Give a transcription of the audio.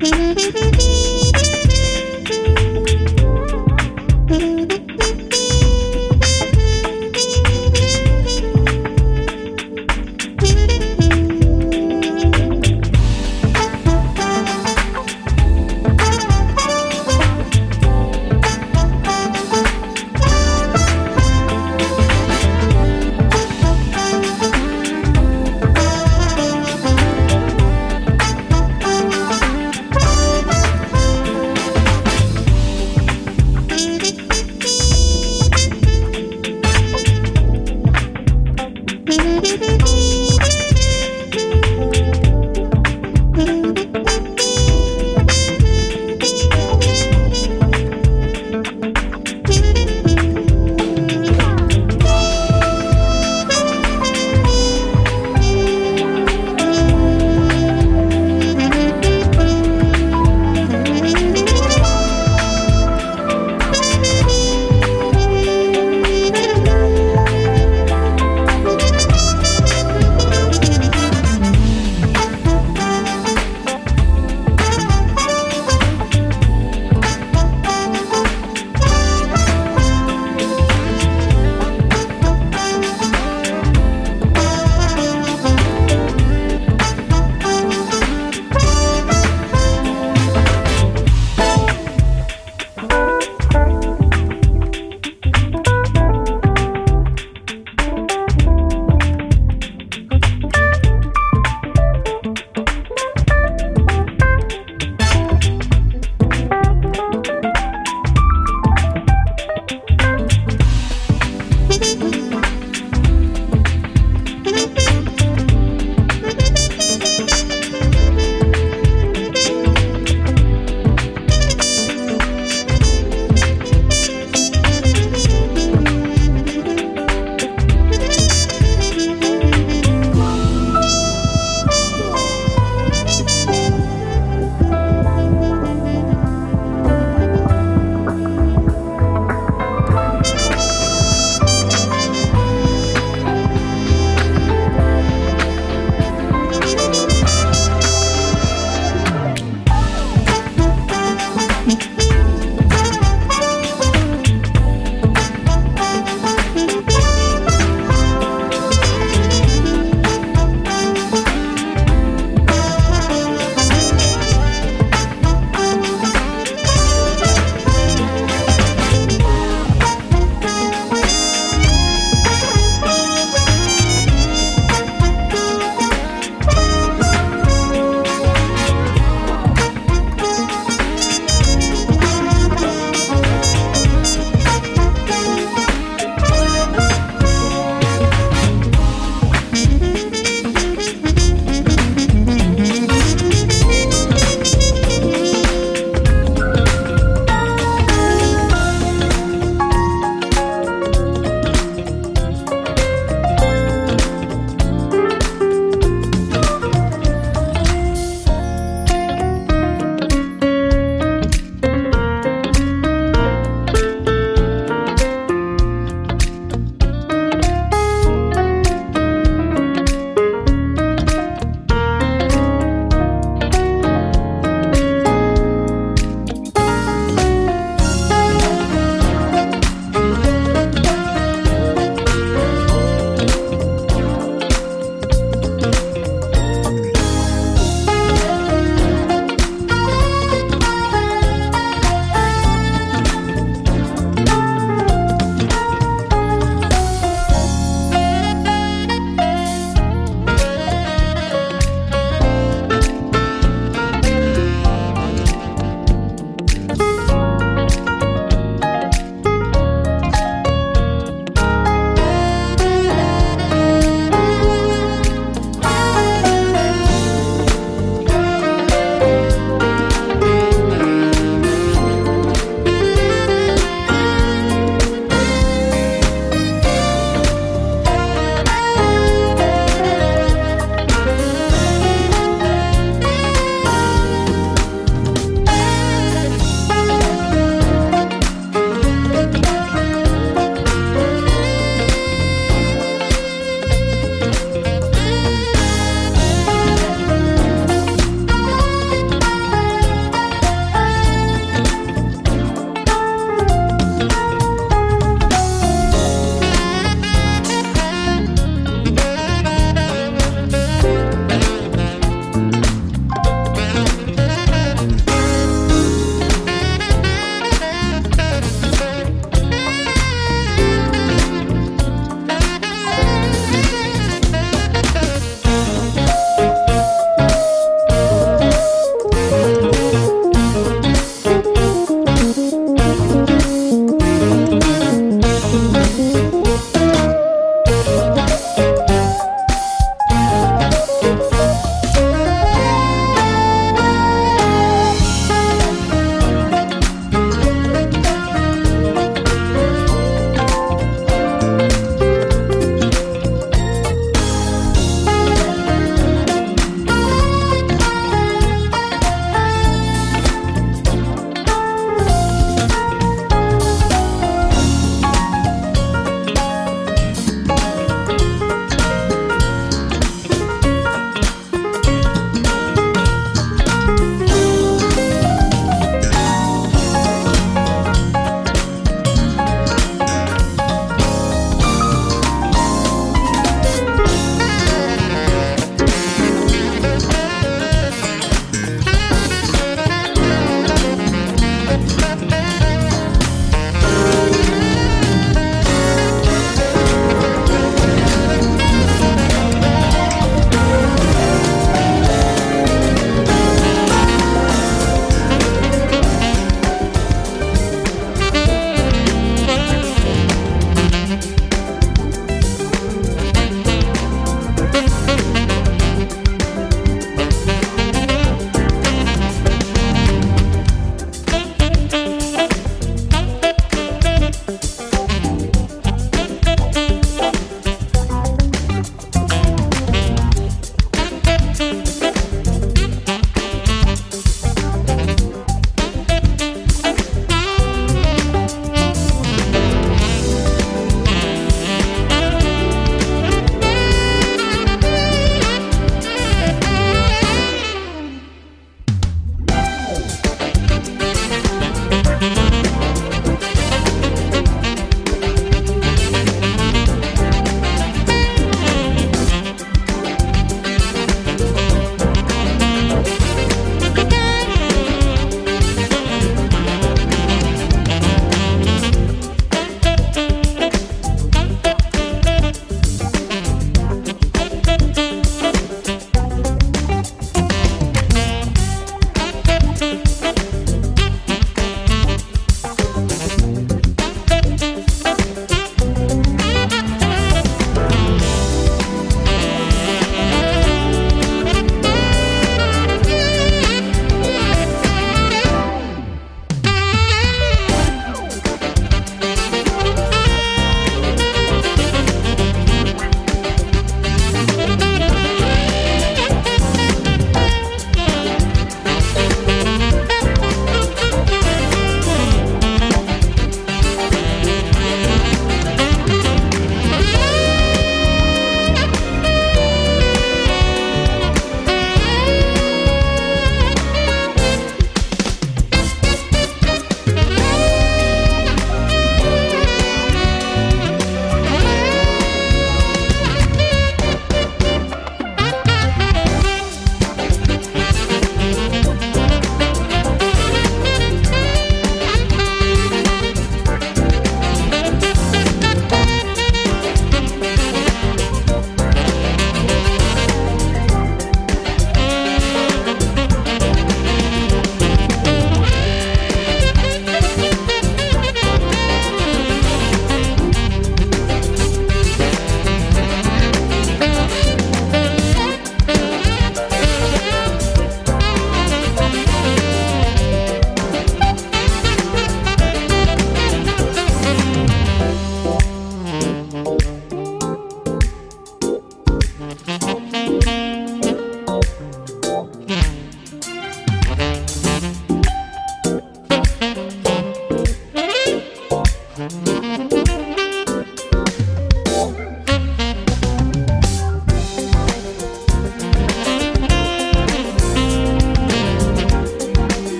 Mm-hmm.